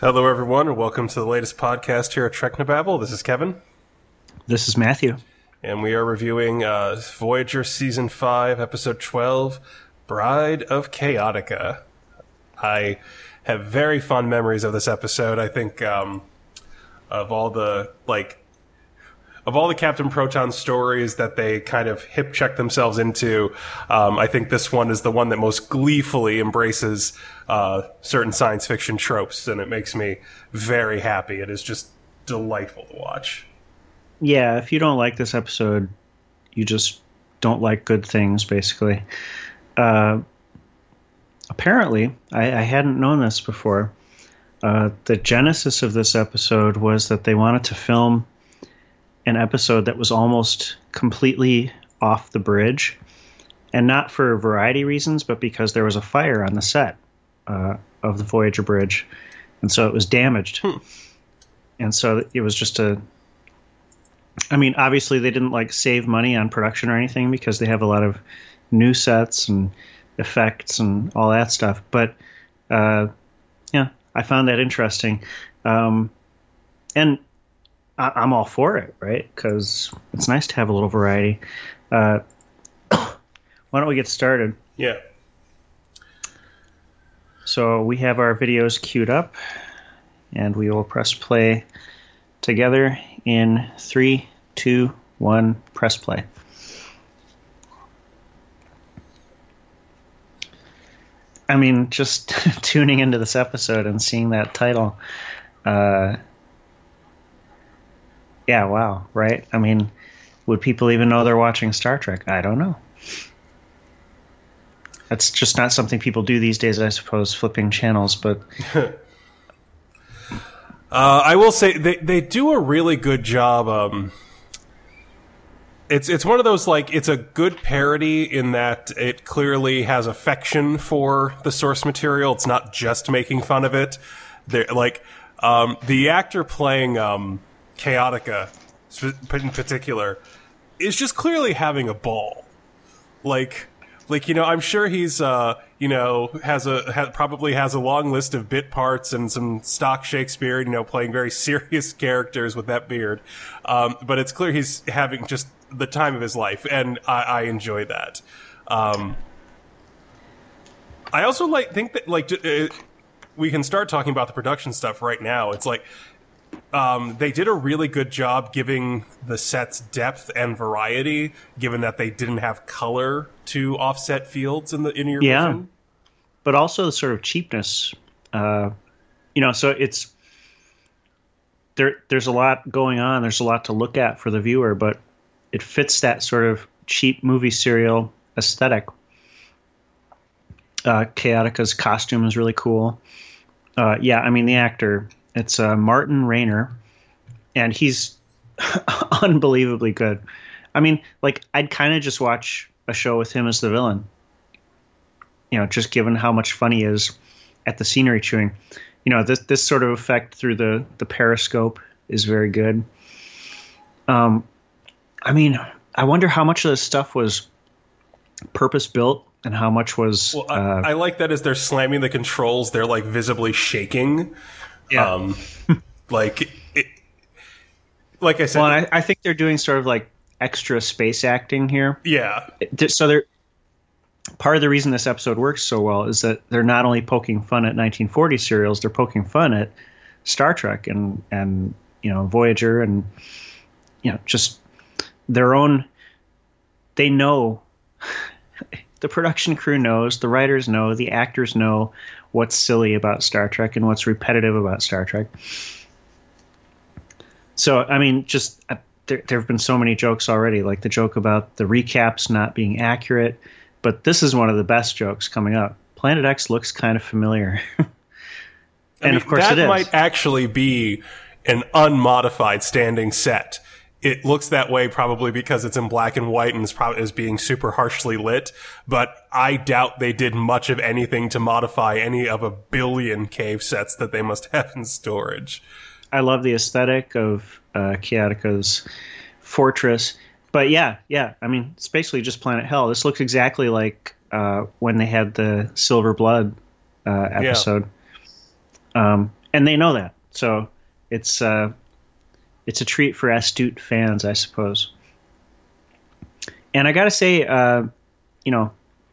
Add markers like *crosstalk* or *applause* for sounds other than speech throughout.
Hello, everyone, and welcome to the latest podcast here at Treknobabble. This is Kevin, This is Matthew. and we are reviewing uh, Voyager Season 5, Episode 12, Bride of Chaotica. I have very fond memories of this episode. I think um, of all the, like, of all the Captain Proton stories that they kind of hip check themselves into, um, I think this one is the one that most gleefully embraces uh, certain science fiction tropes, and it makes me very happy. It is just delightful to watch. Yeah, if you don't like this episode, you just don't like good things, basically. Uh, apparently, I, I hadn't known this before. Uh, the genesis of this episode was that they wanted to film an episode that was almost completely off the bridge, and not for a variety of reasons, but because there was a fire on the set uh, of the Voyager bridge, and so it was damaged. And so it was just a. I mean, obviously they didn't like save money on production or anything because they have a lot of new sets and effects and all that stuff. But uh, yeah, I found that interesting, um, and I- I'm all for it, right? Because it's nice to have a little variety. Uh, *coughs* why don't we get started? Yeah. So we have our videos queued up, and we will press play together in three, two, one. Press play. I mean, just *laughs* tuning into this episode and seeing that title, uh, yeah, wow, right? I mean, would people even know they're watching Star Trek? I don't know. That's just not something people do these days, I suppose, flipping channels. But *laughs* Uh, I will say they they do a really good job. Um, it's it's one of those like it's a good parody in that it clearly has affection for the source material. It's not just making fun of it. They're like um, the actor playing um, Chaotica in particular is just clearly having a ball. Like like you know i'm sure he's uh you know has a ha- probably has a long list of bit parts and some stock shakespeare you know playing very *laughs* serious characters with that beard. Um but it's clear he's having just the time of his life and i, I enjoy that. Um i also like think that like j- uh, we can start talking about the production stuff right now. It's like um, they did a really good job giving the sets depth and variety, given that they didn't have color to offset fields in the in your Yeah. vision. but also the sort of cheapness. Uh, you know, so it's there. There's a lot going on. There's a lot to look at for the viewer, but it fits that sort of cheap movie serial aesthetic. Uh, Chaotica's costume is really cool. Uh, yeah, I mean the actor. It's uh, Martin Rayner, and he's *laughs* unbelievably good. I mean, like I'd kind of just watch a show with him as the villain you know, just given how much fun he is at the scenery chewing. You know, this this sort of effect through the the periscope is very good. Um, I mean, I wonder how much of this stuff was purpose built and how much was. Well, I, uh, I like that as they're slamming the controls, they're like visibly shaking. Yeah. Um, like, it, like I said, well, I, I think they're doing sort of like extra space acting here. yeah, So they're part of the reason this episode works so well is that they're not only poking fun at 1940 serials, they're poking fun at Star Trek and and you know Voyager and you know just their own. They know *laughs* the production crew knows, the writers know, the actors know what's silly about Star Trek and what's repetitive about Star Trek. So I mean, just uh, there, there have been so many jokes already, like the joke about the recaps not being accurate. But this is one of the best jokes coming up. Planet X looks kind of familiar, *laughs* I and mean, of course that it is. might actually be an unmodified standing set. It looks that way probably because it's in black and white and is probably is being super harshly lit. But I doubt they did much of anything to modify any of a billion cave sets that they must have in storage. I love the aesthetic of uh, Chaotica's fortress. But yeah, yeah. I mean, it's basically just Planet Hell. This looks exactly like uh, when they had the Silver Blood uh, episode. Um, and they know that. So it's uh, it's a treat for astute fans, I suppose. And I got to say, uh, you know,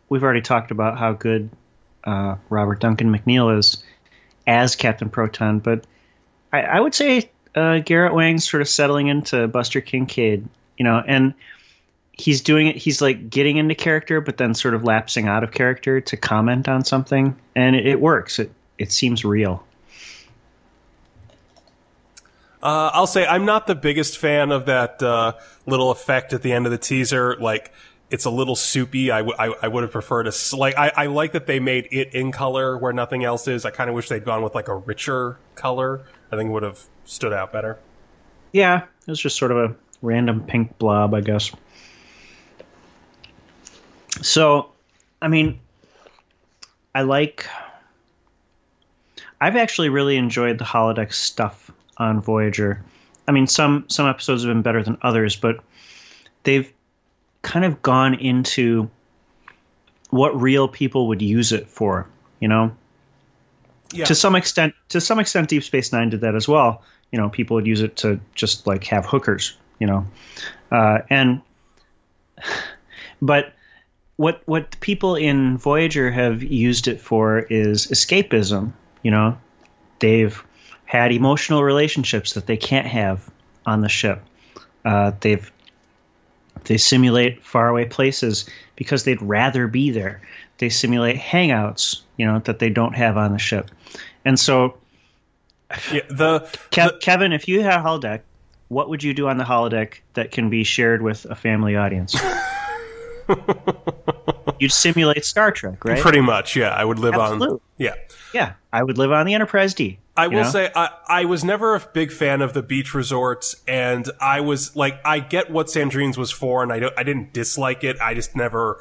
we've already talked about how good uh, Robert Duncan McNeill is as Captain Proton, but I, I would say uh, Garrett Wang's sort of settling into Buster Kincaid, you know, and he's doing it. He's like getting into character, but then sort of lapsing out of character to comment on something, and it, it works. It it seems real. Uh, I'll say I'm not the biggest fan of that uh, little effect at the end of the teaser. Like, it's a little soupy. I, I would have preferred a like. I, I like that they made it in color where nothing else is. I kind of wish they'd gone with like a richer color. I think would have stood out better. Yeah, it was just sort of a random pink blob, I guess. So, I mean, I like. I've actually really enjoyed the holodeck stuff on Voyager. I mean, some some episodes have been better than others, but they've kind of gone into what real people would use it for. You know, yeah. to some extent, to some extent, Deep Space Nine did that as well. You know, people would use it to just like have hookers. You know, uh, and *sighs* but what what people in Voyager have used it for is escapism. You know, they've had emotional relationships that they can't have on the ship. Uh, they've they simulate faraway places because they'd rather be there. They simulate hangouts, you know, that they don't have on the ship. And so, yeah, the, Kev, the Kevin, if you had a holodeck, what would you do on the holodeck that can be shared with a family audience? *laughs* *laughs* You'd simulate Star Trek, right? Pretty much, yeah. I would live Absolutely. on. Yeah. Yeah, I would live on the Enterprise D. I will know? say I, I was never a big fan of the beach resorts, and I was like, I get what Sandrine's was for, and I don't, I didn't dislike it. I just never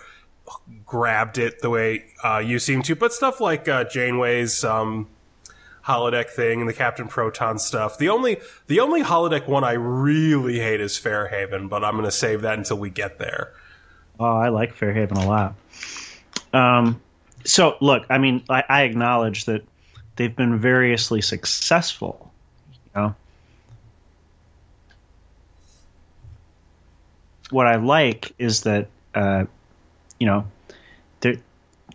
grabbed it the way uh, you seem to. But stuff like uh, Janeway's um, holodeck thing and the Captain Proton stuff. The only the only holodeck one I really hate is Fairhaven, but I'm going to save that until we get there. Oh, I like Fairhaven a lot. Um, so look, I mean, I, I acknowledge that they've been variously successful. You know, what I like is that uh, you know they're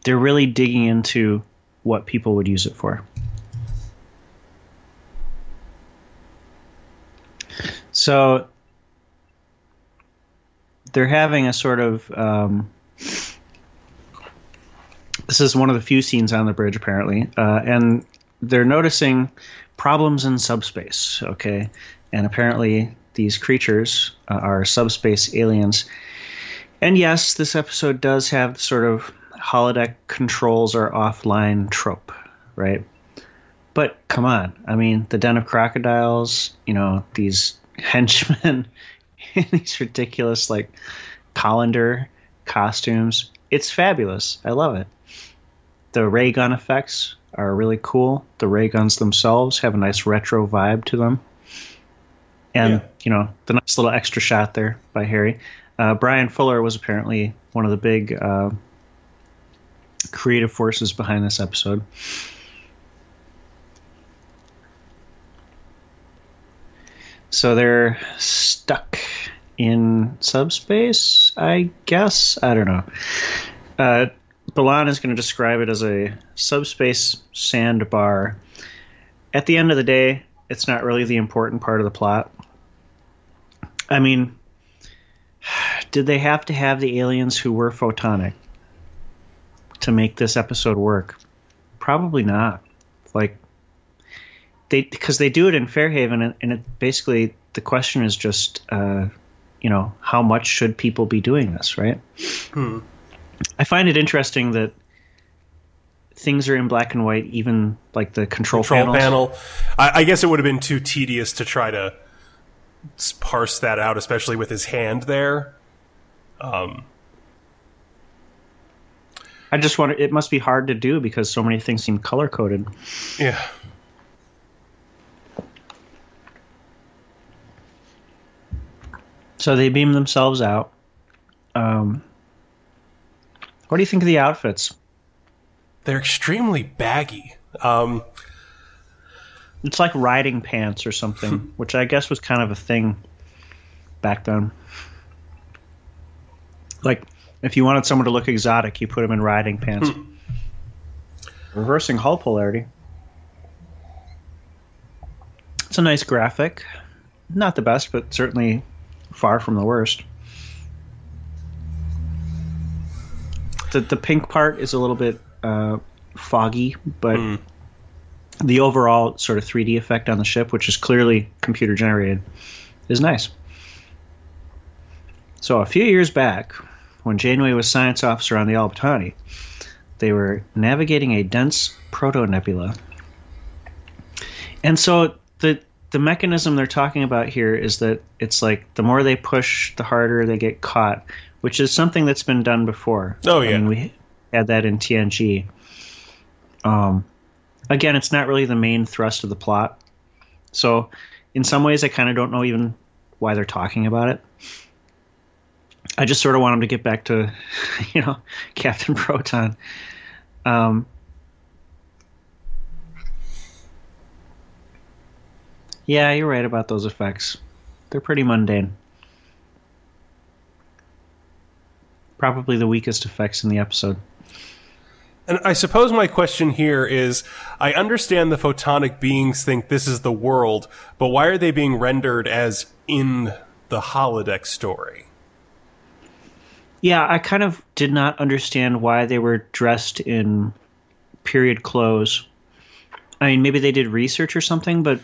they're really digging into what people would use it for. So they're having a sort of um, this is one of the few scenes on the bridge, apparently, uh, and they're noticing problems in subspace. Okay, and apparently these creatures uh, are subspace aliens. And yes, this episode does have sort of holodeck controls are offline trope, right? But come on, I mean, the den of crocodiles, you know, these *laughs* henchmen in *laughs* these ridiculous like colander costumes. It's fabulous. I love it. The ray gun effects are really cool. The ray guns themselves have a nice retro vibe to them. And, yeah. you know, the nice little extra shot there by Harry. Uh, Bryan Fuller was apparently one of the big uh, creative forces behind this episode. So they're stuck in subspace, I guess. I don't know. Uh, B'Elanna is going to describe it as a subspace sandbar. At the end of the day, it's not really the important part of the plot. I mean, *sighs* did they have to have the aliens who were photonic to make this episode work? Probably not. Like they because they do it in Fairhaven, and, and it basically the question is just, uh, you know, how much should people be doing this, right? Hmm. I find it interesting that things are in black and white, even like the control, control panel. I, I, guess it would have been too tedious to try to parse that out, especially with his hand there. Um, I just wonder. It must be hard to do because so many things seem color coded. Yeah. So they beam themselves out. Um, what do you think of the outfits? They're extremely baggy. Um, It's like riding pants or something, *laughs* which I guess was kind of a thing back then. Like, if you wanted someone to look exotic, you put them in riding pants. Reversing hull polarity. It's a nice graphic. Not the best, but certainly far from the worst. The, the pink part is a little bit uh, foggy, but the overall sort of 3D effect on the ship, which is clearly computer generated, is nice. So a few years back, when Janeway was science officer on the Al-Batani, they were navigating a dense proto nebula. And so the the mechanism they're talking about here is that it's like the more they push, the harder they get caught, which is something that's been done before. Oh, I yeah. mean, we had that in TNG. Um, again, it's not really the main thrust of the plot. So, in some ways, I kind of don't know even why they're talking about it. I just sort of want them to get back to, *laughs* you know, Captain Proton. Um, yeah, you're right about those effects. They're pretty mundane. Probably the weakest effects in the episode. And I suppose my question here is I understand the photonic beings think this is the world, but why are they being rendered as in the holodeck story? Yeah, I kind of did not understand why they were dressed in period clothes. I mean, maybe they did research or something, but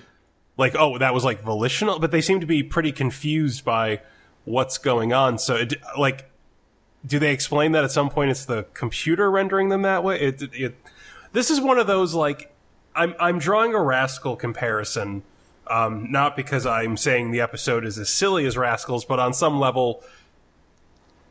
Like, oh, that was like volitional, but they seem to be pretty confused by what's going on. So, it, like, do they explain that at some point it's the computer rendering them that way? It, it, this is one of those like I'm I'm drawing a Rascal comparison, um, not because I'm saying the episode is as silly as Rascals, but on some level,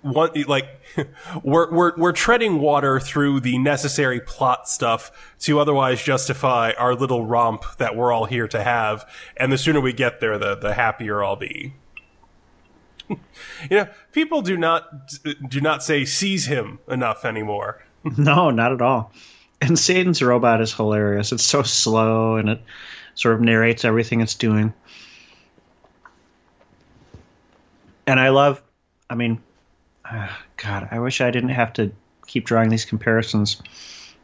one like *laughs* we're we're we're treading water through the necessary plot stuff to otherwise justify our little romp that we're all here to have, and the sooner we get there, the the happier I'll be. *laughs* you know, people do not do not say seize him enough anymore. *laughs* no, not at all. And Satan's robot is hilarious. It's so slow and it sort of narrates everything it's doing. And I love, I mean, uh, God, I wish I didn't have to keep drawing these comparisons.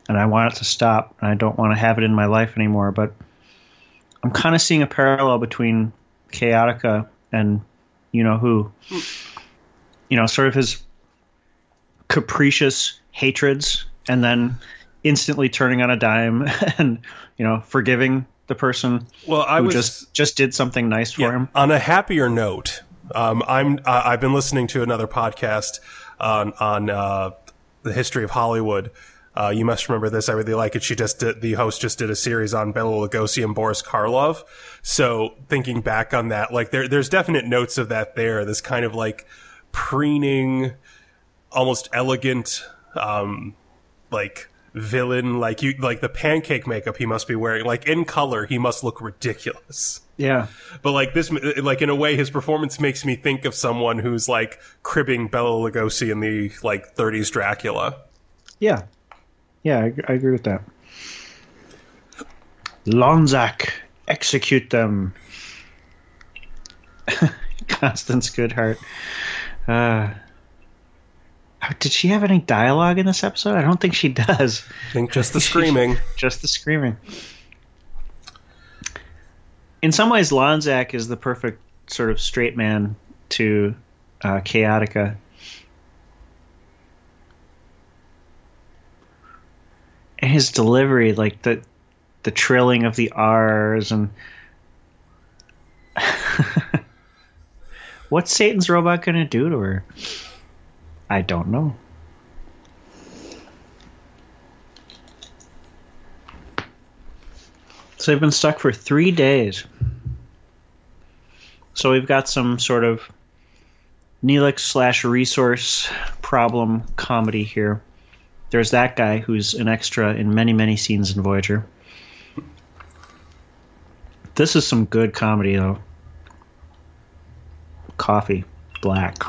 And I want it to stop. And I don't want to have it in my life anymore. But I'm kind of seeing a parallel between Chaotica and you know who. You know, sort of his capricious hatreds and then instantly turning on a dime *laughs* and you know forgiving the person Well, I who was just just did something nice for him. On a happier note, um, I'm uh, I've been listening to another podcast on on uh, the history of Hollywood. Uh, you must remember this. I really like it. She just did, the host just did a series on Bela Lugosi and Boris Karloff. So thinking back on that, like there there's definite notes of that there. This kind of like preening, almost elegant, um, like villain. Like you like the pancake makeup he must be wearing. Like in color, he must look ridiculous Yeah. but like this like in a way his performance makes me think of someone who's like cribbing Bela Lugosi in the like 30s Dracula Yeah. Yeah, I, I agree with that. Lonzak, execute them. *laughs* Constance Goodheart. Uh, did she have any dialogue in this episode? I don't think she does. I think just the *laughs* screaming Just the screaming. In some ways, Lonzak is the perfect sort of straight man to uh, Chaotica. And his delivery, like the the trilling of the R's and *laughs* what's Satan's robot gonna do to her? I don't know. So they've been stuck for three days. So we've got some sort of Neelix slash resource problem comedy here. There's that guy who's an extra in many, many scenes in Voyager. This is some good comedy, though. Coffee, black.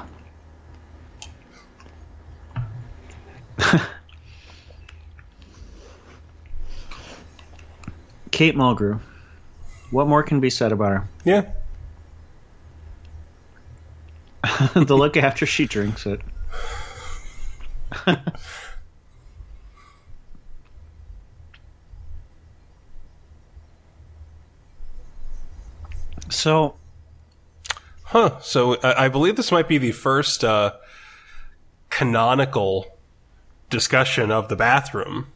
Kate Mulgrew. What more can be said about her? Yeah. *laughs* the look after she drinks it. *laughs* so, Huh. So I I believe this might be the first uh, canonical discussion of the bathroom.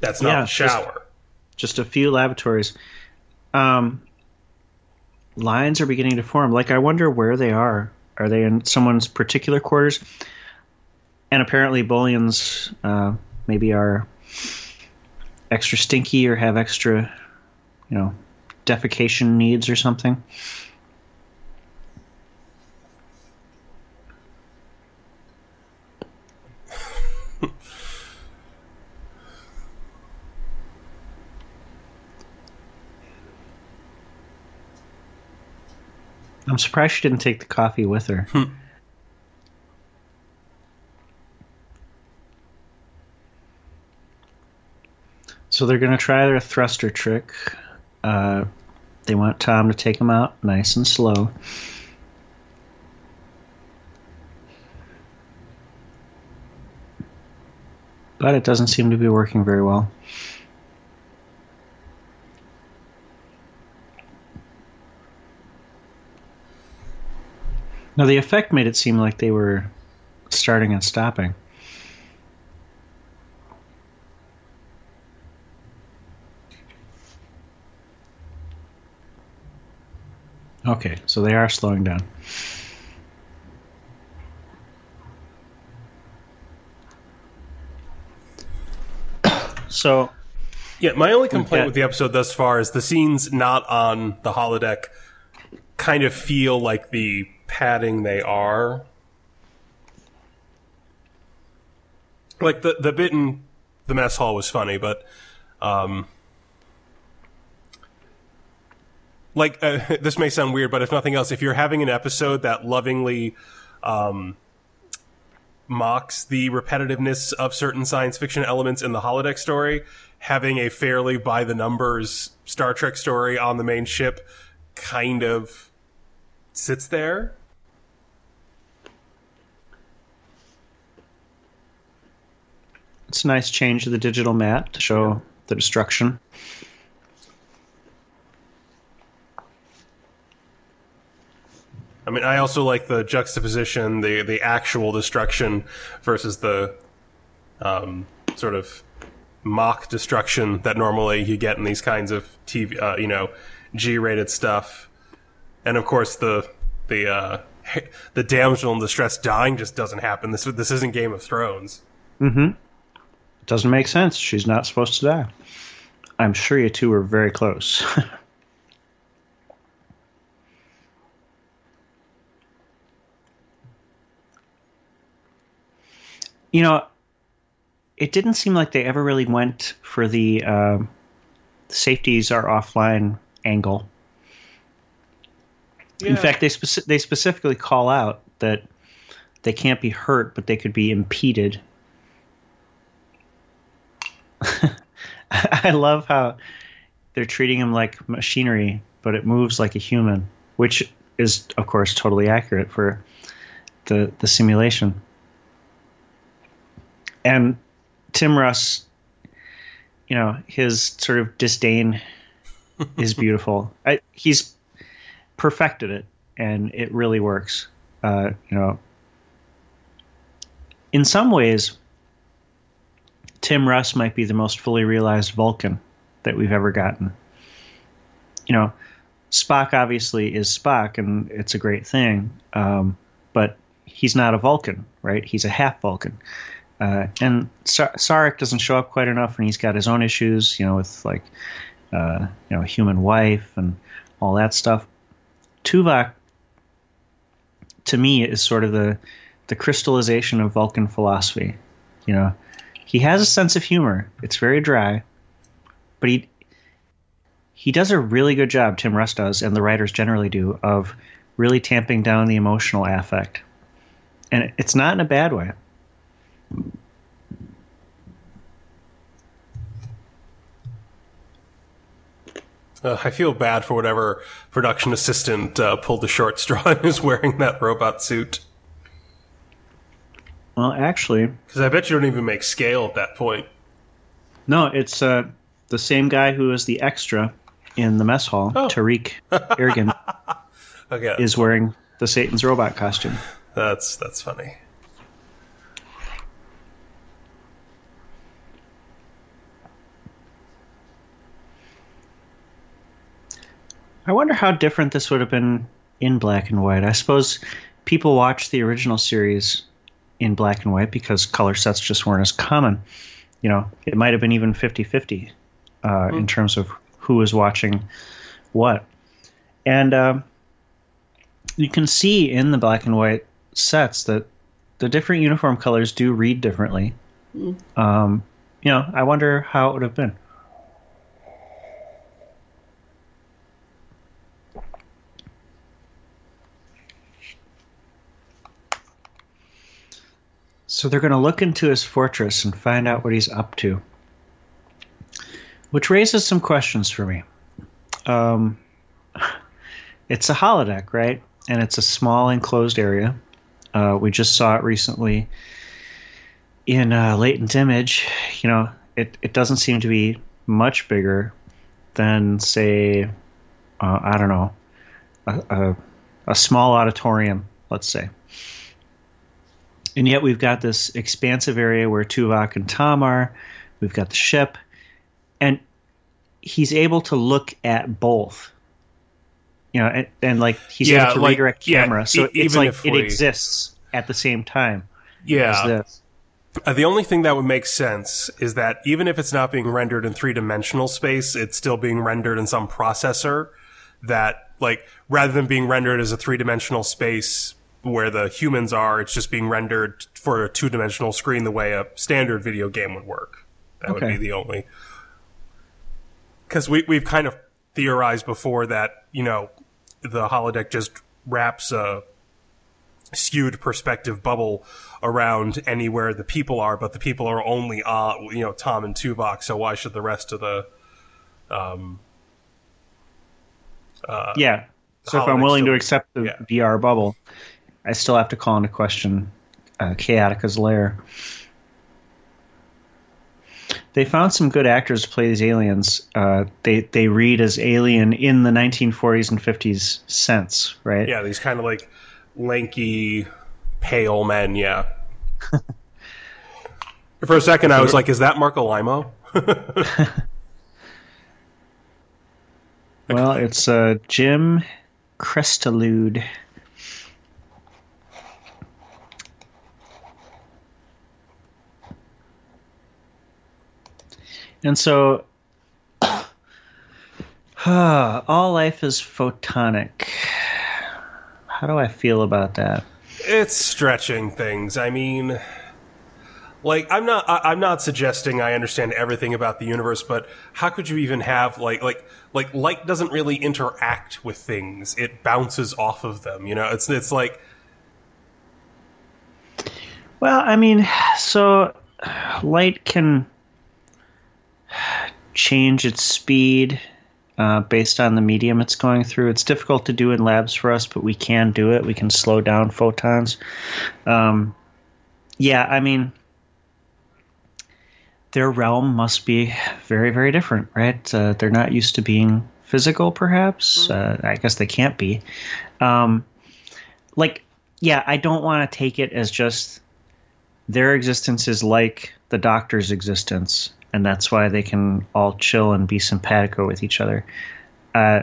That's not Yeah, the shower. Just a few lavatories. Um, lines are beginning to form. Like, I wonder where they are. Are they in someone's particular quarters? And apparently, Bolians uh, maybe are extra stinky or have extra, you know, defecation needs or something. I'm surprised she didn't take the coffee with her. so they're going to try their thruster trick. Uh, they want Tom to take them out nice and slow. But it doesn't seem to be working very well. Now, the effect made it seem like they were starting and stopping. Okay, so they are slowing down. *coughs* So, Yeah, my only complaint got- with the episode thus far is the scenes not on the holodeck kind of feel like the padding they are. Like the the bit in the mess hall was funny, but um like uh, *laughs* this may sound weird, but if nothing else, if you're having an episode that lovingly um mocks the repetitiveness of certain science fiction elements in the holodeck story, having a fairly by the numbers Star Trek story on the main ship kind of sits there. it's a nice change to the digital mat to show the destruction. I mean, I also like the juxtaposition, the the actual destruction versus the um, sort of mock destruction that normally you get in these kinds of TV, uh, you know, G-rated stuff. And of course, the the uh, the damsel in distress dying just doesn't happen. This this isn't Game of Thrones. It doesn't make sense. She's not supposed to die. I'm sure you two were very close. *laughs* you know, it didn't seem like they ever really went for the um safeties are offline angle. In fact, they speci- they specifically call out that they can't be hurt, but they could be impeded. *laughs* I love how they're treating him like machinery, but it moves like a human, which is, of course, totally accurate for the the simulation. And Tim Russ, you know, his sort of disdain is beautiful. *laughs* I, he's perfected it, and it really works. Uh, you know, in some ways, Tim Russ might be the most fully realized Vulcan that we've ever gotten. You know, Spock obviously is Spock, and it's a great thing, um, but he's not a Vulcan, right? He's a half Vulcan. Uh, and Sar- Sarek doesn't show up quite enough, and he's got his own issues, you know, with like, uh, you know, human wife and all that stuff. Tuvok, to me, is sort of the the crystallization of Vulcan philosophy. You know, he has a sense of humor. It's very dry, but he he does a really good job. Tim Russ does, and the writers generally do, of really tamping down the emotional affect, and it's not in a bad way. Uh, I feel bad for whatever production assistant uh, pulled the short straw and is wearing that robot suit. Well, actually, Because I bet you don't even make scale at that point. no, it's uh, the same guy who is the extra in the mess hall. Oh. Tariq *laughs* Irgan Okay, is wearing the Satan's robot costume. that's that's funny. I wonder how different this would have been in black and white. I suppose people watched the original series in black and white because color sets just weren't as common. You know, it might have been even 50 50 uh, in terms of who was watching what. And um you can see in the black and white sets that the different uniform colors do read differently. Um, you know, I wonder how it would have been. So they're going to look into his fortress and find out what he's up to. Which raises some questions for me. Um, *laughs* it's a holodeck, right? And it's a small enclosed area. Uh, we just saw it recently in uh, latent image. You know, it, it doesn't seem to be much bigger than, say, uh, I don't know, a, a, a small auditorium, let's say and yet we've got this expansive area where Tuvok and Tom are. We've got the ship, and he's able to look at both. You know, and, and like he's Yeah, able to like- redirect yeah, camera, so e- it's like it we- exists at the same time Yeah. Uh, the only thing that would make sense is that even if it's not being rendered in three dimensional space, it's still being rendered in some processor that, like, rather than being rendered as a three dimensional space where the humans are, it's just being rendered for a two dimensional screen the way a standard video game would work. That would be the only. Because we, we've kind of theorized before that, you know, the holodeck just wraps a skewed perspective bubble around anywhere the people are, but the people are only on, you know, Tom and Tuvok. So why should the rest of the um Yeah. So if I'm willing to accept the yeah. VR bubble, I still have to call into question uh, Chaotica's lair. They found some good actors to play these aliens. Uh, they they read as alien in the 1940s and 50s sense, right? yeah, these kind of like lanky, pale men. Yeah. *laughs* For a second, I was like, "Is that Marco Limo?" *laughs* Well, it's uh, Jim Krestalude. And so, *sighs* ah, all life is photonic. How do I feel about that? It's stretching things. I mean, like I'm not I, I'm not suggesting I understand everything about the universe, but how could you even have like like like light doesn't really interact with things. It bounces off of them. You know, it's it's like Well, I mean, *sighs* so light can change its speed uh, based on the medium it's going through. It's difficult to do in labs for us, but we can do it. We can slow down photons. Um, yeah, I mean, their realm must be very, very different, right? Uh, they're not used to being physical, perhaps. Uh, I guess they can't be. Um, like, yeah, I don't want to take it as just their existence is like the doctor's existence, and that's why they can all chill and be simpatico with each other. Uh,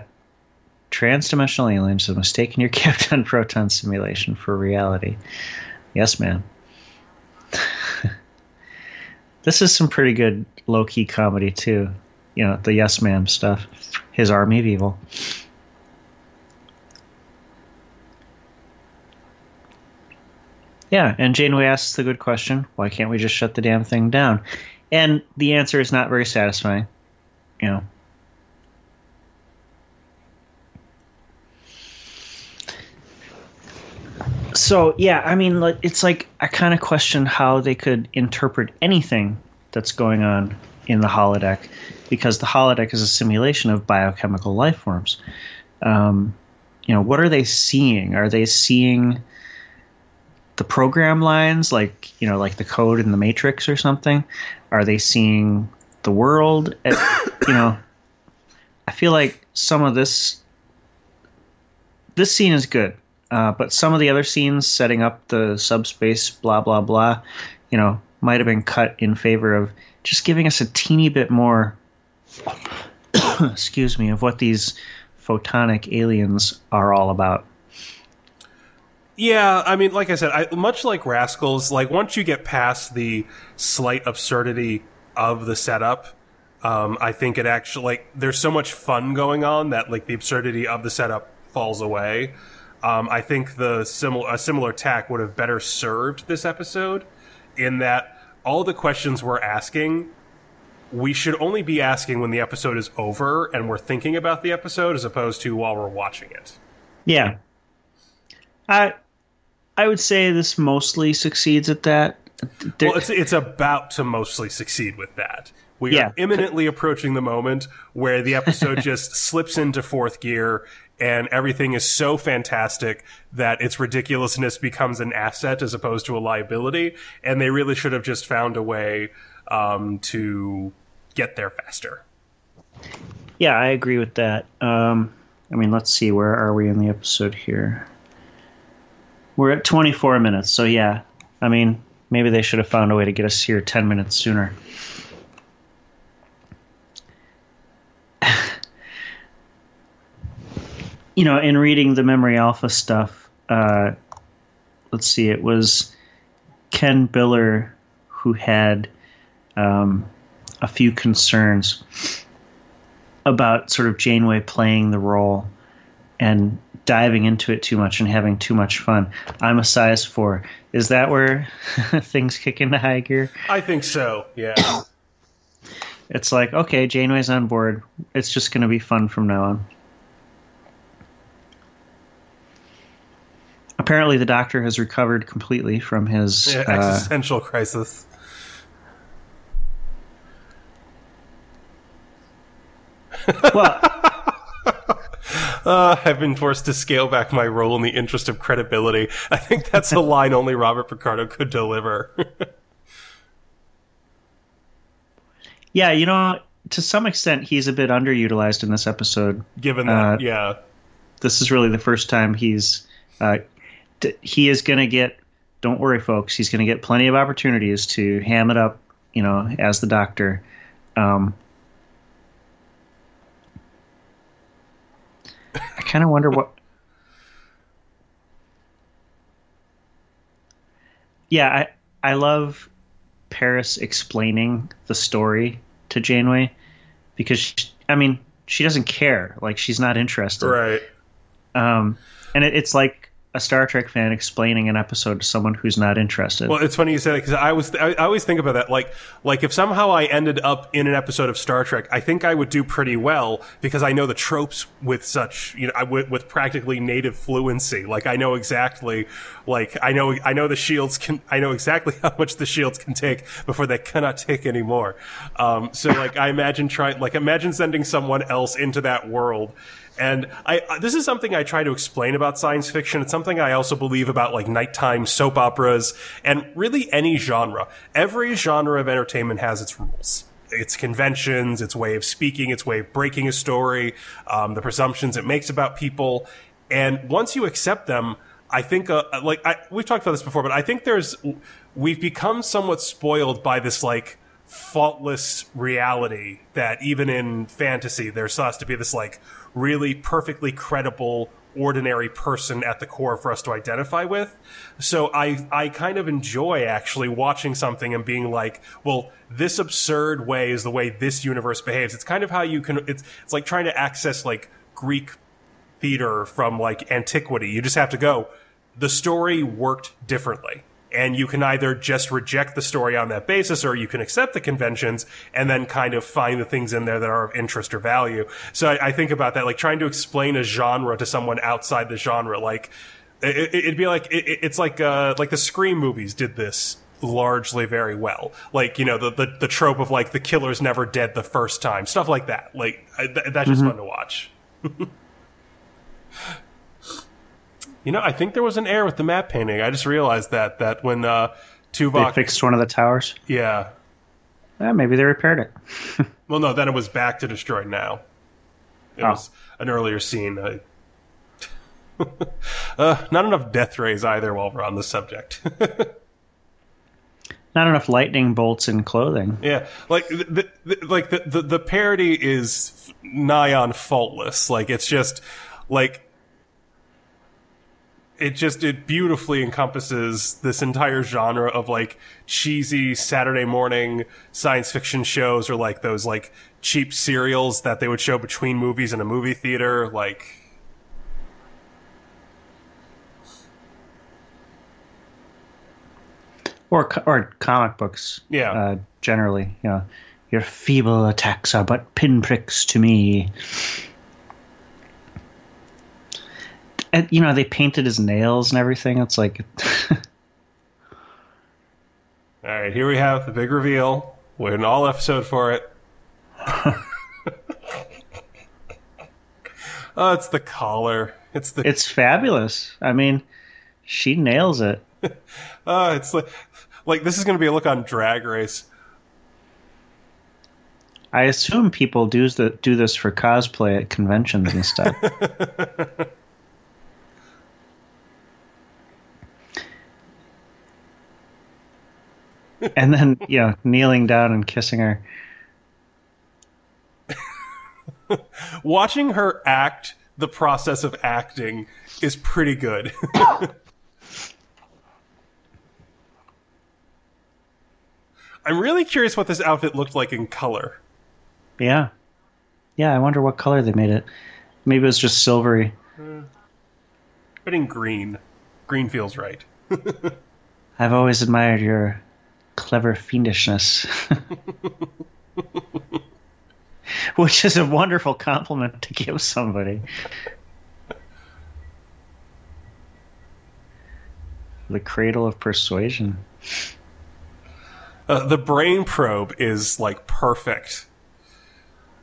transdimensional aliens have mistaken your *laughs* Captain Proton simulation for reality. Yes, ma'am. *laughs* this is some pretty good low key comedy too. You know, the Yes ma'am stuff. His army of evil. Yeah, and Janeway asks the good question: Why can't we just shut the damn thing down? And the answer is not very satisfying. You know. So yeah, I mean, it's like I kind of question how they could interpret anything that's going on in the holodeck, because the holodeck is a simulation of biochemical life forms. Um, you know, what are they seeing? Are they seeing the program lines, like you know, like the code in the Matrix or something? Are they seeing the world? At, *coughs* you know, I feel like some of this this scene is good, uh, but some of the other scenes setting up the subspace, blah blah blah, you know, might have been cut in favor of just giving us a teeny bit more. *coughs* excuse me, of what these photonic aliens are all about. Yeah, I mean, like I said, I, much like Rascals, like once you get past the slight absurdity of the setup, um, I think it actually like there's so much fun going on that like the absurdity of the setup falls away. Um, I think the similar a similar tack would have better served this episode in that all the questions we're asking we should only be asking when the episode is over and we're thinking about the episode as opposed to while we're watching it. Yeah. I I would say this mostly succeeds at that. There, well, it's it's about to mostly succeed with that. We yeah. are imminently approaching the moment where the episode *laughs* just slips into fourth gear and everything is so fantastic that its ridiculousness becomes an asset as opposed to a liability. And they really should have just found a way um, to get there faster. Yeah, I agree with that. Um, I mean, let's see, where are we in the episode here? We're at 24 minutes, so yeah. I mean, maybe they should have found a way to get us here 10 minutes sooner. *sighs* you know, in reading the Memory Alpha stuff, uh, let's see, it was Ken Biller who had um, a few concerns about sort of Janeway playing the role and diving into it too much and having too much fun. I'm a size four. Is that where *laughs* things kick into high gear? I think so. Yeah. *coughs* it's like okay, Janeway's on board. It's just going to be fun from now on. Apparently, the Doctor has recovered completely from his yeah, existential uh, crisis. well, *laughs* uh, I've been forced to scale back my role in the interest of credibility. I think that's a *laughs* line only Robert Picardo could deliver. *laughs* yeah, you know, to some extent, he's a bit underutilized in this episode. Given that, uh, yeah, this is really the first time he's uh, d- he is going to get. Don't worry, folks. He's going to get plenty of opportunities to ham it up, you know, as the Doctor. Um, kind of wonder what. Yeah, I I love Paris explaining the story to Janeway because she, I mean she doesn't care, like she's not interested, right? Um, and it, it's like a Star Trek fan explaining an episode to someone who's not interested. Well, it's funny you say that because I was I, I, always think about that. Like like if somehow I ended up in an episode of Star Trek, I think I would do pretty well because I know the tropes with such you know I, with, with practically native fluency. Like I know exactly like I know I know the shields can I know exactly *laughs* how much the shields can take before they cannot take anymore. Um, so like I imagine trying like imagine sending someone else into that world and I, this is something I try to explain about science fiction. It's something I also believe about like nighttime soap operas and really any genre. Every genre of entertainment has its rules its conventions, its way of speaking, its way of breaking a story, um, the presumptions it makes about people. And once you accept them, I think, uh, like, I, we've talked about this before, but I think there's, we've become somewhat spoiled by this, like, faultless reality that even in fantasy, there has to be this, like, really perfectly credible ordinary person at the core for us to identify with. So I I kind of enjoy actually watching something and being like, well, this absurd way is the way this universe behaves. It's kind of how you can it's it's like trying to access like Greek theater from like antiquity. You just have to go the story worked differently and you can either just reject the story on that basis or you can accept the conventions and then kind of find the things in there that are of interest or value. So I, I think about that, like trying to explain a genre to someone outside the genre, like it, would be like it, it's like uh, like the Scream movies did this largely very well. Like you know the the, the trope of like the killer's never dead the first time, stuff like that. Like I, th- that's just fun to watch. *laughs* you know, I think there was an error with the map painting. I just realized that that when uh, They fixed one of the towers. yeah, Yeah, maybe they repaired it. *laughs* well, no, then it was back to destroyed now. It Oh. was an earlier scene. I, *laughs* uh, not enough death rays either. While we're on the subject. *laughs* Not enough lightning bolts in clothing. Yeah, like the, the like the, the the parody is nigh on faultless. Like it's just like it just it beautifully encompasses this entire genre of like cheesy Saturday morning science fiction shows or like those like cheap serials that they would show between movies in a movie theater. Like or or comic books. Yeah. Uh, generally, you know, your feeble attacks are but pinpricks to me. And you know, they painted his nails and everything. It's like, *laughs* all right, here we have the big reveal. Wait an all episode for it. *laughs* oh, it's the collar. It's the it's fabulous. I mean, she nails it. *laughs* oh, it's like, like this is going to be a look on Drag Race. I assume people do the, do this for cosplay at conventions and stuff. And then, you know, kneeling down and kissing her. Watching her act, the process of acting, is pretty good. *laughs* I'm really curious what this outfit looked like in color. Yeah. Yeah, I wonder what color they made it. Maybe it was just silvery. But in green. Green feels right. *laughs* I've always admired your clever fiendishness. *laughs* Which is a wonderful compliment to give somebody. The cradle of persuasion. Uh, the brain probe is like perfect.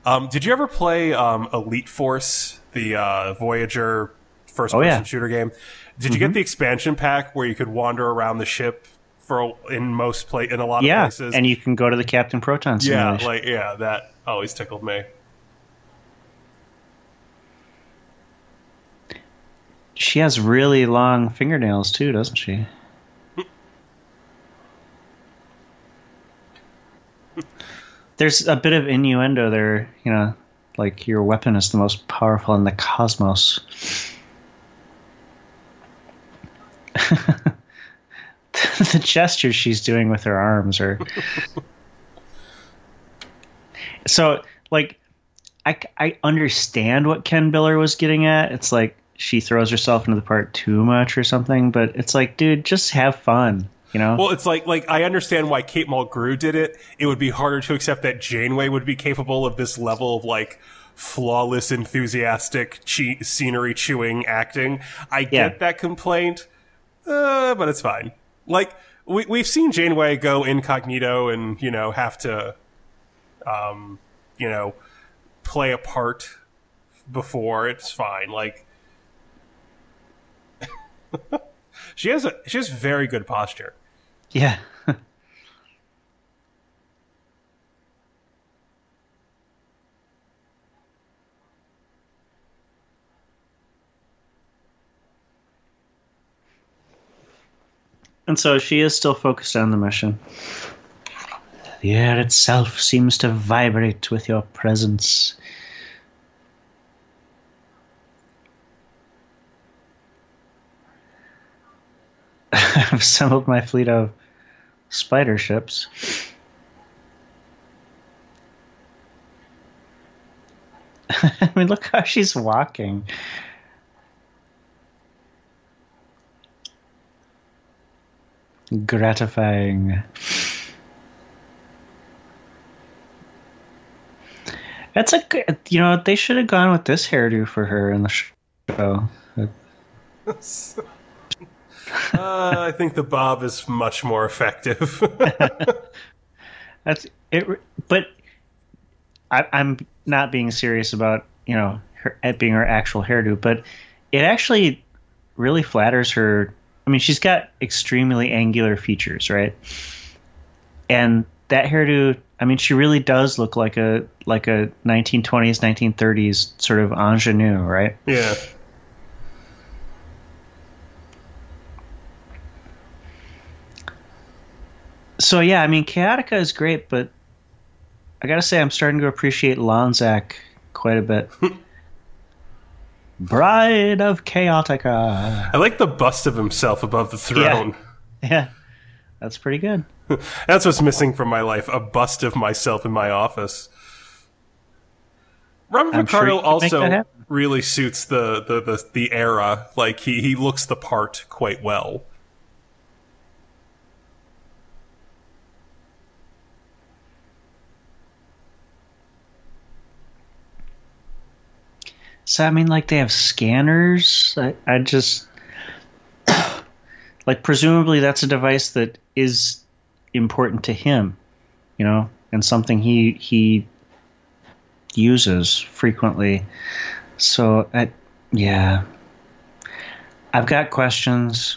Um, did you ever play um, Elite Force, the uh, Voyager first-person Oh, yeah. Mm-hmm. shooter game? Did you get the expansion pack where you could wander around the ship for in most play in a lot of Yeah, places? and you can go to the Captain Proton yeah, simulation. like yeah, that always tickled me. she has really long fingernails too, doesn't she? *laughs* There's a bit of innuendo there, you know, like your weapon is the most powerful in the cosmos. *laughs* *laughs* the gestures she's doing with her arms are *laughs* so like I, I understand what ken biller was getting at it's like she throws herself into the part too much or something but it's like dude just have fun you know Well, it's like like I understand why Kate Mulgrew did it. It would be harder to accept that Janeway would be capable of this level of like flawless, enthusiastic che- scenery chewing acting. I get Yeah. that complaint, uh, but it's fine. Like we we've seen Janeway go incognito and you know have to, um, you know, play a part before. It's fine. Like. *laughs* She has a she has very good posture. yeah and so she is still focused on the mission the air itself seems to vibrate with your presence *laughs* I've assembled my fleet of spider ships. *laughs* I mean, look how she's walking. Gratifying. That's a good, you know, they should have gone with this hairdo for her in the show. *laughs* Uh, I think the bob is much more effective. *laughs* That's it. But I, I'm not being serious about you know her, it being her actual hairdo, but it actually really flatters her. I mean, she's got extremely angular features, right? And that hairdo, I mean, she really does look like a like a 1920s, 1930s sort of ingenue, right? yeah. So yeah, I mean, Chaotica is great, but I gotta say, I'm starting to appreciate Lonzak quite a bit. *laughs* Bride of Chaotica. I like the bust of himself above the throne. *laughs* Yeah, that's pretty good. *laughs* That's what's missing from my life a bust of myself in my office. Robert I'm sure Picardo you can make that also really suits the, the, the, the era. Like, he, he looks the part quite well. So I mean, like they have scanners. I, I just *coughs* like presumably that's a device that is important to him, you know, and something he he uses frequently. So I, yeah, I've got questions.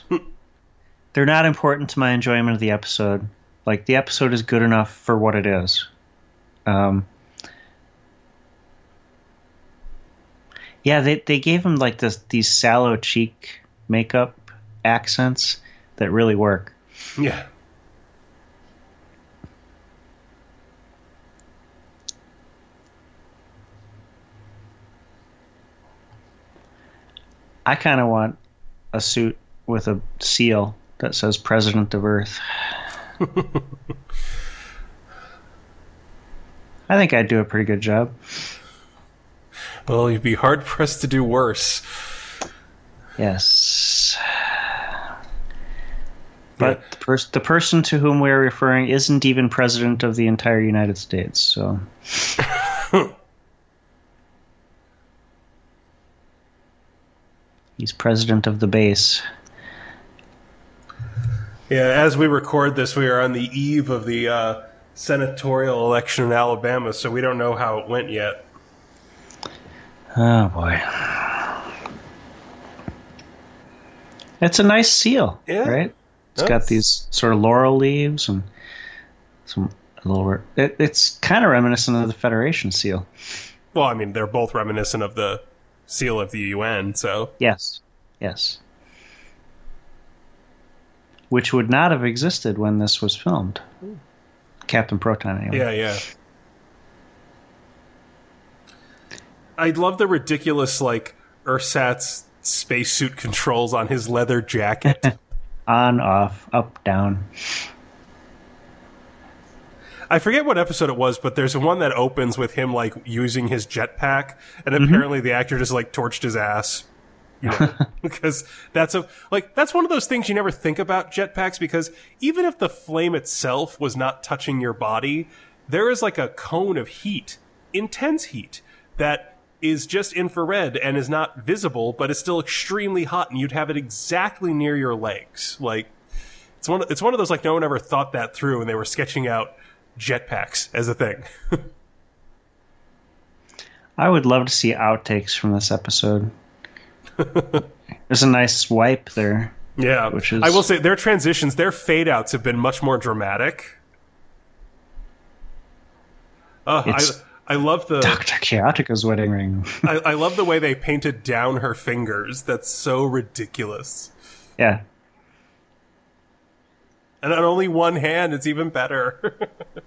*laughs* They're not important to my enjoyment of the episode. Like the episode is good enough for what it is. Um, Yeah, they they gave him like this these sallow cheek makeup accents that really work. Yeah. I kind of want a suit with a seal that says President of Earth. *laughs* I think I'd do a pretty good job. Well, you'd be hard pressed to do worse. Yes. But the, pers- the person to whom we're referring isn't even president of the entire United States, so. *laughs* He's president of the base. Yeah, as we record this, we are on the eve of the uh, senatorial election in Alabama, so we don't know how it went yet. Oh boy. It's a nice seal, Yeah. right? It's got these sort of laurel leaves and some a little. It, it's kind of reminiscent of the Federation seal. Well, I mean, they're both reminiscent of the seal of the UN, so Yes, yes. Which would not have existed when this was filmed. Hmm. Captain Proton, anyway. yeah, yeah. I love the ridiculous like Ursat's spacesuit controls on his leather jacket. *laughs* On, off, up, down. I forget what episode it was, but there's one that opens with him like using his jetpack, and mm-hmm. apparently the actor just like torched his ass. You know, *laughs* because that's a like that's one of those things you never think about jetpacks because even if the flame itself was not touching your body, there is like a cone of heat, intense heat that is just infrared and is not visible, but is still extremely hot, and you'd have it exactly near your legs. Like it's one it's one of those like no one ever thought that through, and they were sketching out jetpacks as a thing. *laughs* I would love to see outtakes from this episode. *laughs* There's a nice wipe there. Yeah, Which is- I will say their transitions, their fade outs have been much more dramatic. Uh, I It's- I love the Dr. Chaotica's wedding ring. *laughs* I, I love the way they painted down her fingers. That's so ridiculous. yeah. And on only one hand, it's even better. *laughs*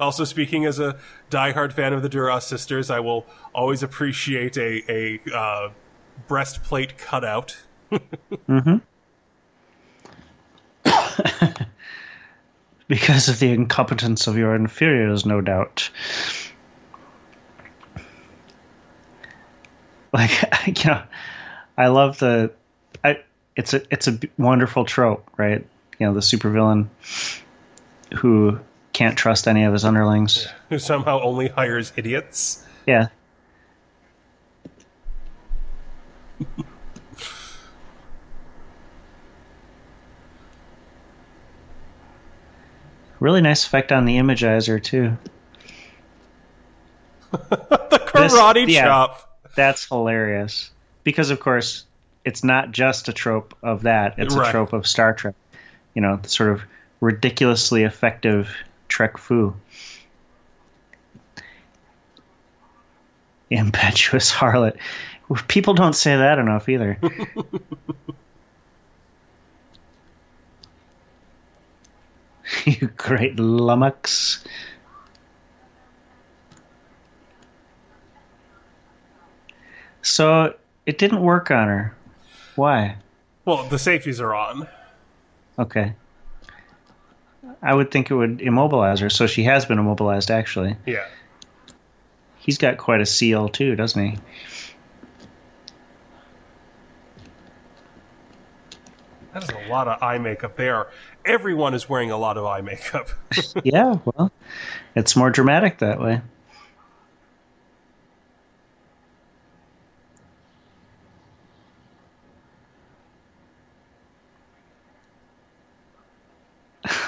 also, speaking as a diehard fan of the Duras sisters, I will always appreciate a a uh, breastplate cutout. *laughs* *coughs* Because of the incompetence of your inferiors, no doubt. Like, *laughs* you know, I love the. I, it's a it's a wonderful trope, right? You know, the supervillain who can't trust any of his underlings. Who somehow only hires idiots. Yeah. *laughs* Really nice effect on the imagizer too. *laughs* the karate This- yeah. chop. That's hilarious. Because of course, it's not just a trope of that, it's Right. a trope of Star Trek. You know, the sort of ridiculously effective Trek foo. Impetuous *laughs* harlot. People don't say that enough either. *laughs* *laughs* you great lummox. So it didn't work on her. Why? Well, the safeties are on. Okay. I would think it would immobilize her, so she has been immobilized actually. Yeah. He's got quite a seal too, doesn't he? That is a lot of eye makeup there. Everyone is wearing a lot of eye makeup. *laughs* yeah, well, it's more dramatic that way.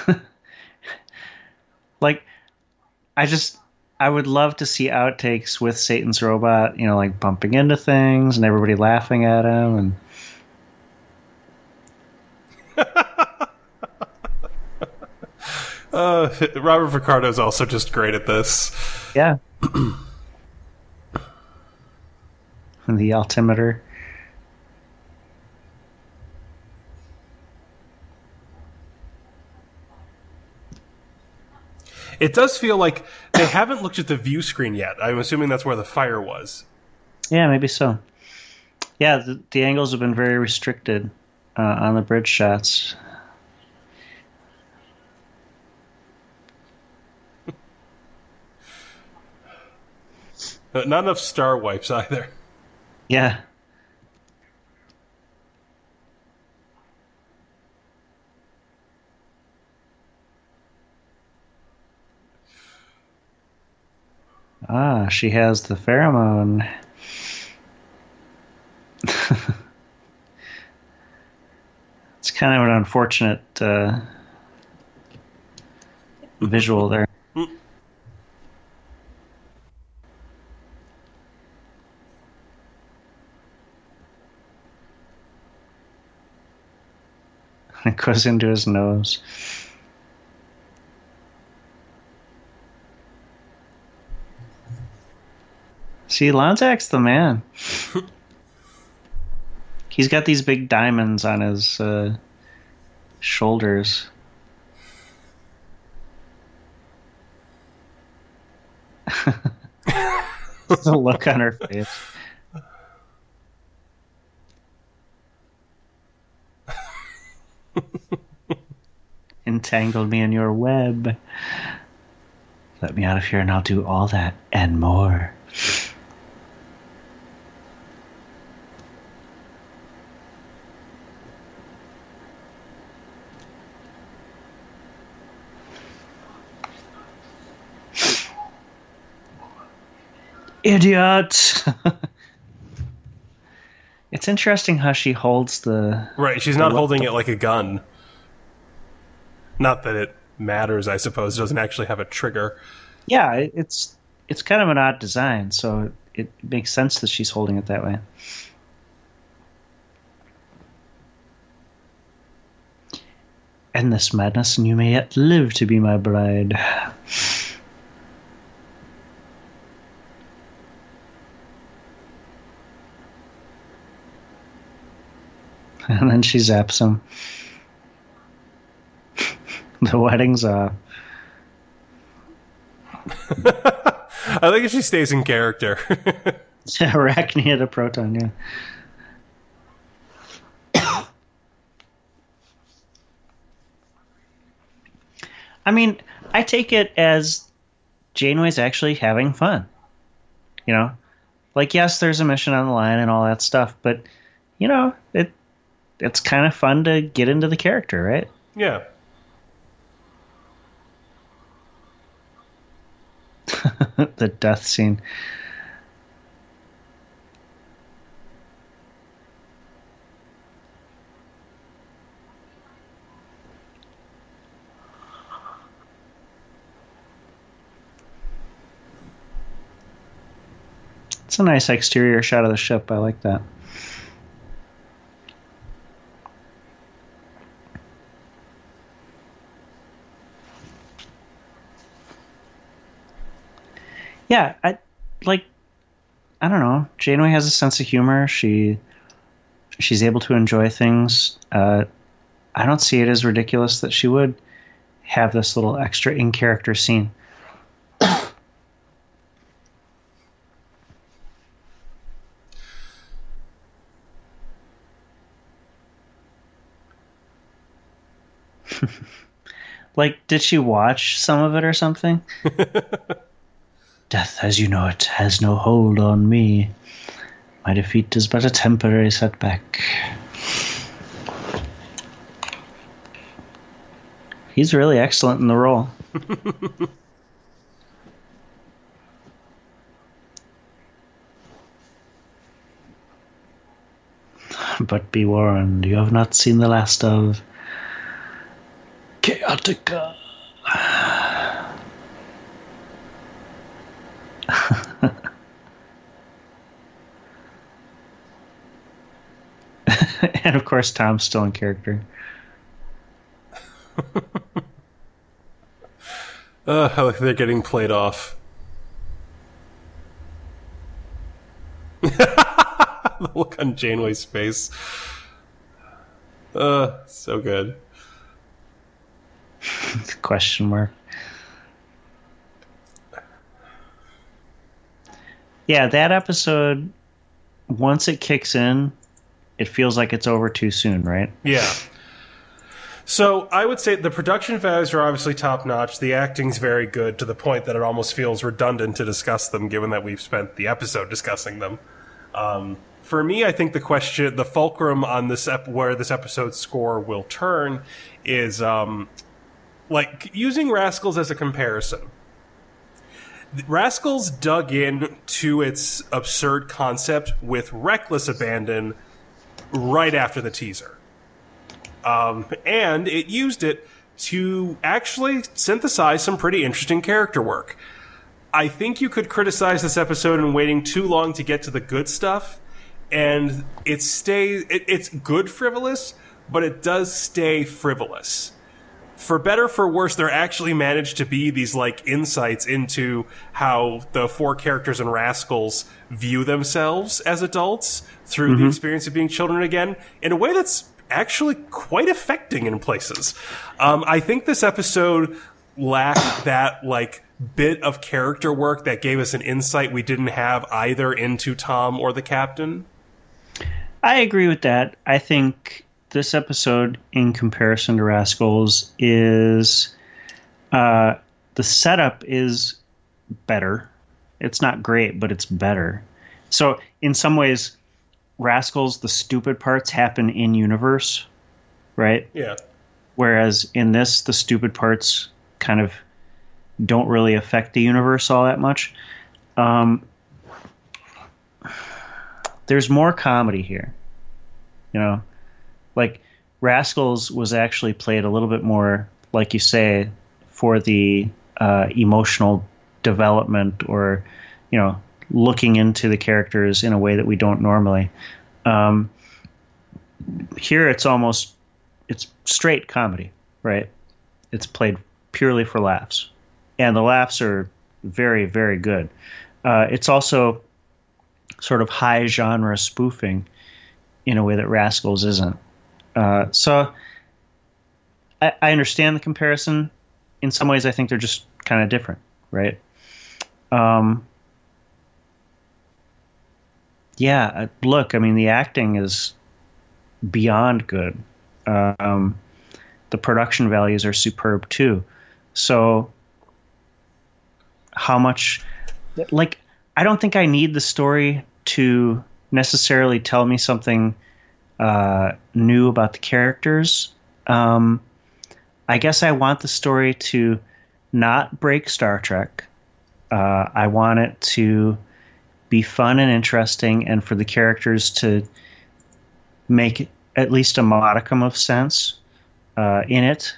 *laughs* like, I just, I would love to see outtakes with Satan's robot, you know, like bumping into things and everybody laughing at him and. Uh, Robert Picardo is also just great at this. Yeah. and *clears throat* the altimeter. It does feel like they haven't looked at the view screen yet. I'm assuming that's where the fire was. Yeah, maybe so. Yeah, the, the angles have been very restricted uh, on the bridge shots. *laughs* Not enough star wipes either. Yeah. Ah, she has the pheromone. *laughs* it's kind of an unfortunate uh, visual there. *laughs* It goes into his nose. See, Lonzak's the man. *laughs* He's got these big diamonds on his uh, shoulders. *laughs* the look on her face. Entangled me in your web. Let me out of here and I'll do all that and more. Idiot! *laughs* it's interesting how she holds the. Right, she's not holding the- it like a gun. Not that it matters, I suppose. It doesn't actually have a trigger. Yeah, it's it's kind of an odd design, so it makes sense that she's holding it that way. End this madness, and you may yet live to be my bride. *laughs* And then she zaps him. *laughs* the wedding's off. I think if she stays in character. *laughs* Arachnia proton, yeah. *coughs* I mean, I take it as Janeway's actually having fun. You know? Like yes, there's a mission on the line and all that stuff, but you know, it it's kind of fun to get into the character, right? yeah. *laughs* the death scene. It's a nice exterior shot of the ship. I like that. Yeah, I like I don't know. Janeway has a sense of humor. She she's able to enjoy things. Uh, I don't see it as ridiculous that she would have this little extra in character scene. *laughs* like, did she watch some of it or something? *laughs* Death, as you know it, has no hold on me. My defeat is but a temporary setback. He's really excellent in the role. *laughs* but be warned, you have not seen the last of Chaotica. *laughs* and of course, Tom's still in character. *laughs* uh, they're getting played off. *laughs* the look on Janeway's face. Uh, so good. Question mark. Yeah, that episode, once it kicks in, it feels like it's over too soon, right? Yeah. So I would say the production values are obviously top notch. The acting's very good to the point that it almost feels redundant to discuss them, given that we've spent the episode discussing them. Um, for me, I think the question, the fulcrum on this ep- where this episode's score will turn, is um, like using Rascals as a comparison. Rascals dug in to its absurd concept with reckless abandon right after the teaser. Um, and it used it to actually synthesize some pretty interesting character work. I think you could criticize this episode in waiting too long to get to the good stuff, and it stays. It, it's good frivolous, but it does stay frivolous. For better for worse, there actually managed to be these like insights into how the four characters and Rascals view themselves as adults through mm-hmm. the experience of being children again in a way that's actually quite affecting in places. Um, I think this episode lacked that like bit of character work that gave us an insight we didn't have either into Tom or the captain. I agree with that. I think this episode, in comparison to Rascals, is uh, the setup is better. It's not great, but it's better. So, in some ways, Rascals, the stupid parts happen in universe, right? Yeah. Whereas in this, the stupid parts kind of don't really affect the universe all that much. Um, there's more comedy here. You know, like Rascals was actually played a little bit more, like you say, for the uh, emotional development or, you know, looking into the characters in a way that we don't normally. Um, here, it's almost it's straight comedy, right? It's played purely for laughs, and the laughs are very, very good. Uh, it's also sort of high genre spoofing in a way that Rascals isn't. Uh, so I, I, understand the comparison. In some ways, I think they're just kind of different, right? Um, yeah, uh, look, I mean, the acting is beyond good. Um, the production values are superb too. So, how much, like, I don't think I need the story to necessarily tell me something uh, new about the characters. Um, I guess I want the story to not break Star Trek. Uh, I want it to be fun and interesting, and for the characters to make at least a modicum of sense uh, in it.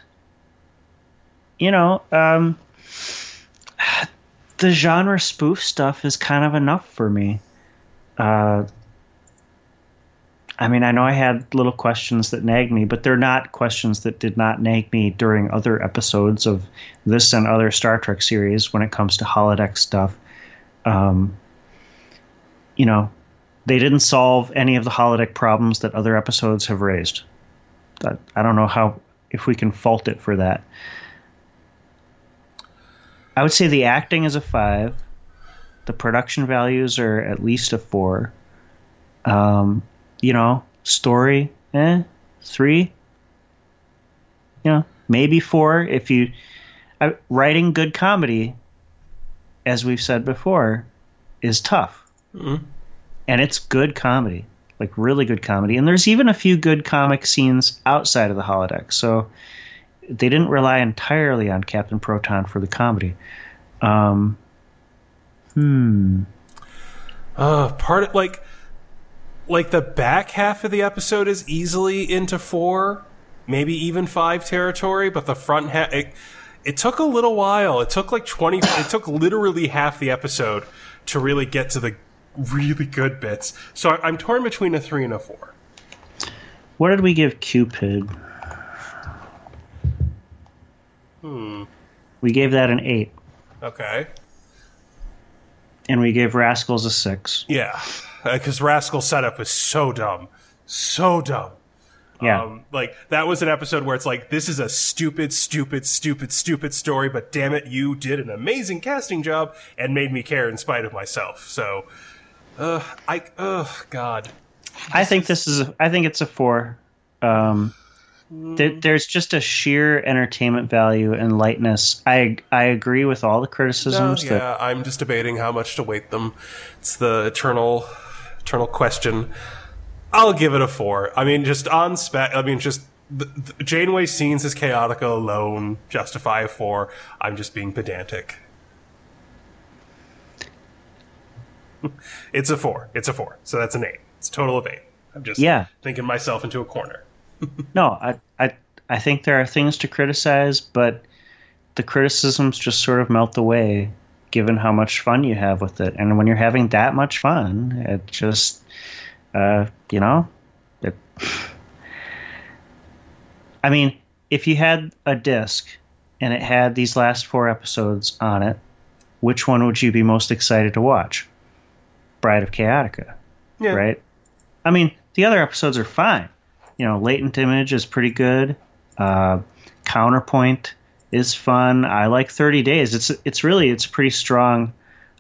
You know, um, *sighs* the genre spoof stuff is kind of enough for me. Uh, I mean, I know I had little questions that nagged me, but they're not questions that did not nag me during other episodes of this and other Star Trek series when it comes to holodeck stuff. Um, you know, they didn't solve any of the holodeck problems that other episodes have raised. I don't know how if we can fault it for that. I would say the acting is a five. The production values are at least a four. Um, you know, story, eh, three. You know, maybe four if you uh, writing good comedy, as we've said before, is tough, mm-hmm. and it's good comedy, like really good comedy. And there's even a few good comic scenes outside of the holodeck, so they didn't rely entirely on Captain Proton for the comedy. Um, hmm. Uh, part of like like the back half of the episode is easily into four, maybe even five territory, but the front half it, it took a little while. It took like twenty. it took literally half the episode to really get to the really good bits. So I'm torn between a three and a four. What did we give Cupid? Hmm. We gave that an eight. Okay. And we gave Rascals a six. Yeah because uh, Rascal setup was so dumb, so dumb. Yeah. Um, like that was an episode where it's like, this is a stupid, stupid, stupid, stupid story, but damn it, you did an amazing casting job and made me care in spite of myself. So, uh, I, oh God. I think this is, a, I think it's a four. Um, Mm. there's just a sheer entertainment value and lightness. I I agree with all the criticisms. No, yeah, that, I'm just debating how much to weight them. It's the eternal eternal question. I'll give it a four. I mean, just on spec. I mean, just the, the Janeway scenes as Chaotica alone justify a four. I'm just being pedantic. *laughs* it's a four. It's a four. So that's an eight. It's a total of eight. I'm just yeah. thinking myself into a corner. No, I, I, I think there are things to criticize, but the criticisms just sort of melt away given how much fun you have with it. And when you're having that much fun, it just, uh, you know, it, *sighs* I mean, if you had a disc and it had these last four episodes on it, which one would you be most excited to watch? Bride of Chaotica, yeah. right? I mean, the other episodes are fine. You know, Latent Image is pretty good. Uh, Counterpoint is fun. I like 30 Days. It's it's really it's a pretty strong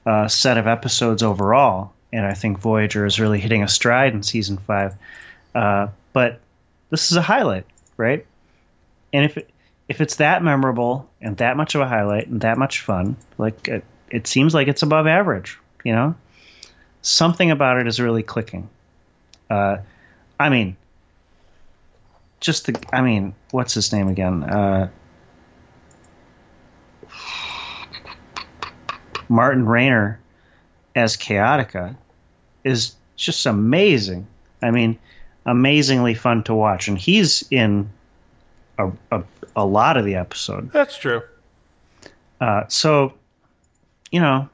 uh, set of episodes overall, and I think Voyager is really hitting a stride in season five. Uh, but this is a highlight, right? And if it, if it's that memorable and that much of a highlight and that much fun, like it, it seems like it's above average. You know, something about it is really clicking. Uh, I mean, just the. I mean, what's his name again? Uh, Martin Rayner as Chaotica is just amazing. I mean, amazingly fun to watch, and he's in a a, a lot of the episode. That's true. Uh, so, you know,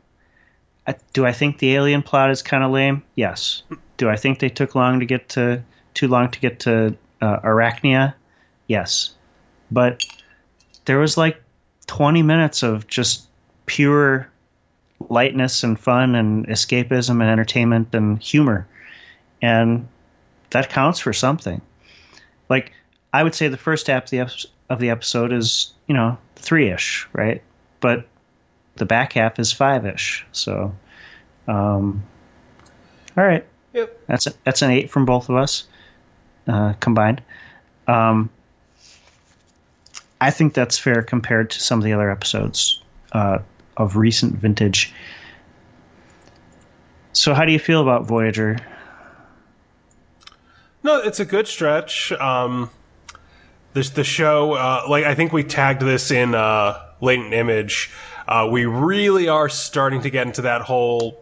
I, do I think the alien plot is kind of lame? Yes. Do I think they took long to get to too long to get to uh, Arachnia? Yes. But there was like 20 minutes of just pure lightness and fun and escapism and entertainment and humor. And that counts for something. Like, I would say the first half of the, ep- of the episode is, you know, three ish, right? But the back half is five ish. So, um, all right. Yep. That's a, that's an eight from both of us uh, combined. Um, I think that's fair compared to some of the other episodes. Uh, of recent vintage. So, how do you feel about Voyager? No, it's a good stretch. Um, this the show, uh, like I think we tagged this in uh, latent image. Uh, we really are starting to get into that whole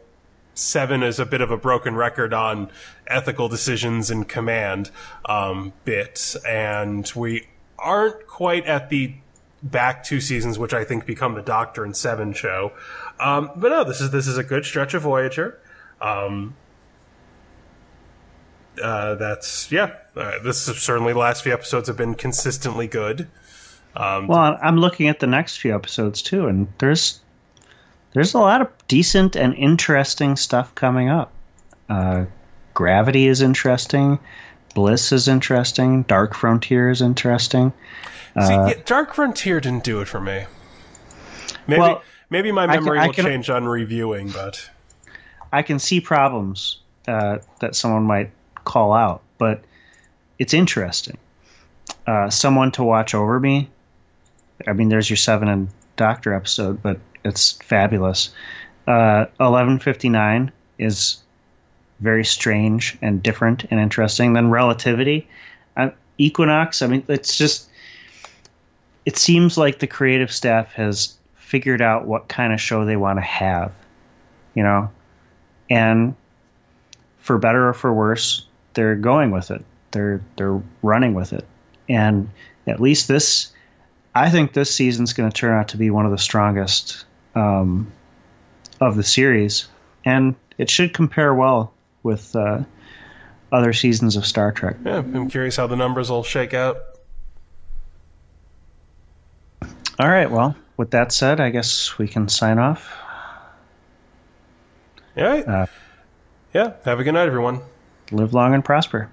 seven is a bit of a broken record on ethical decisions and command um, bit, and we aren't quite at the back two seasons, which I think become the Doctor and Seven show. Um, but no, this is this is a good stretch of Voyager. Um, uh, that's yeah. Uh, this is certainly the last few episodes have been consistently good. Um, well, I'm looking at the next few episodes too, and there's there's a lot of decent and interesting stuff coming up. Uh, Gravity is interesting. Bliss is interesting. Dark Frontier is interesting. See, uh, yeah, Dark Frontier didn't do it for me. Maybe well, maybe my memory can, will can, change on reviewing, but I can see problems uh, that someone might call out, but it's interesting. Uh, someone to watch over me. I mean, there's your Seven and Doctor episode, but it's fabulous. Uh, Eleven fifty nine is very strange and different and interesting. Then Relativity, uh, Equinox. I mean, it's just. It seems like the creative staff has figured out what kind of show they want to have, you know, and for better or for worse, they're going with it. They're they're running with it, and at least this, I think this season's going to turn out to be one of the strongest um, of the series, and it should compare well with uh, other seasons of Star Trek. Yeah, I'm curious how the numbers will shake out. All right. Well, with that said, I guess we can sign off. All right. Uh, yeah. Have a good night, everyone. Live long and prosper.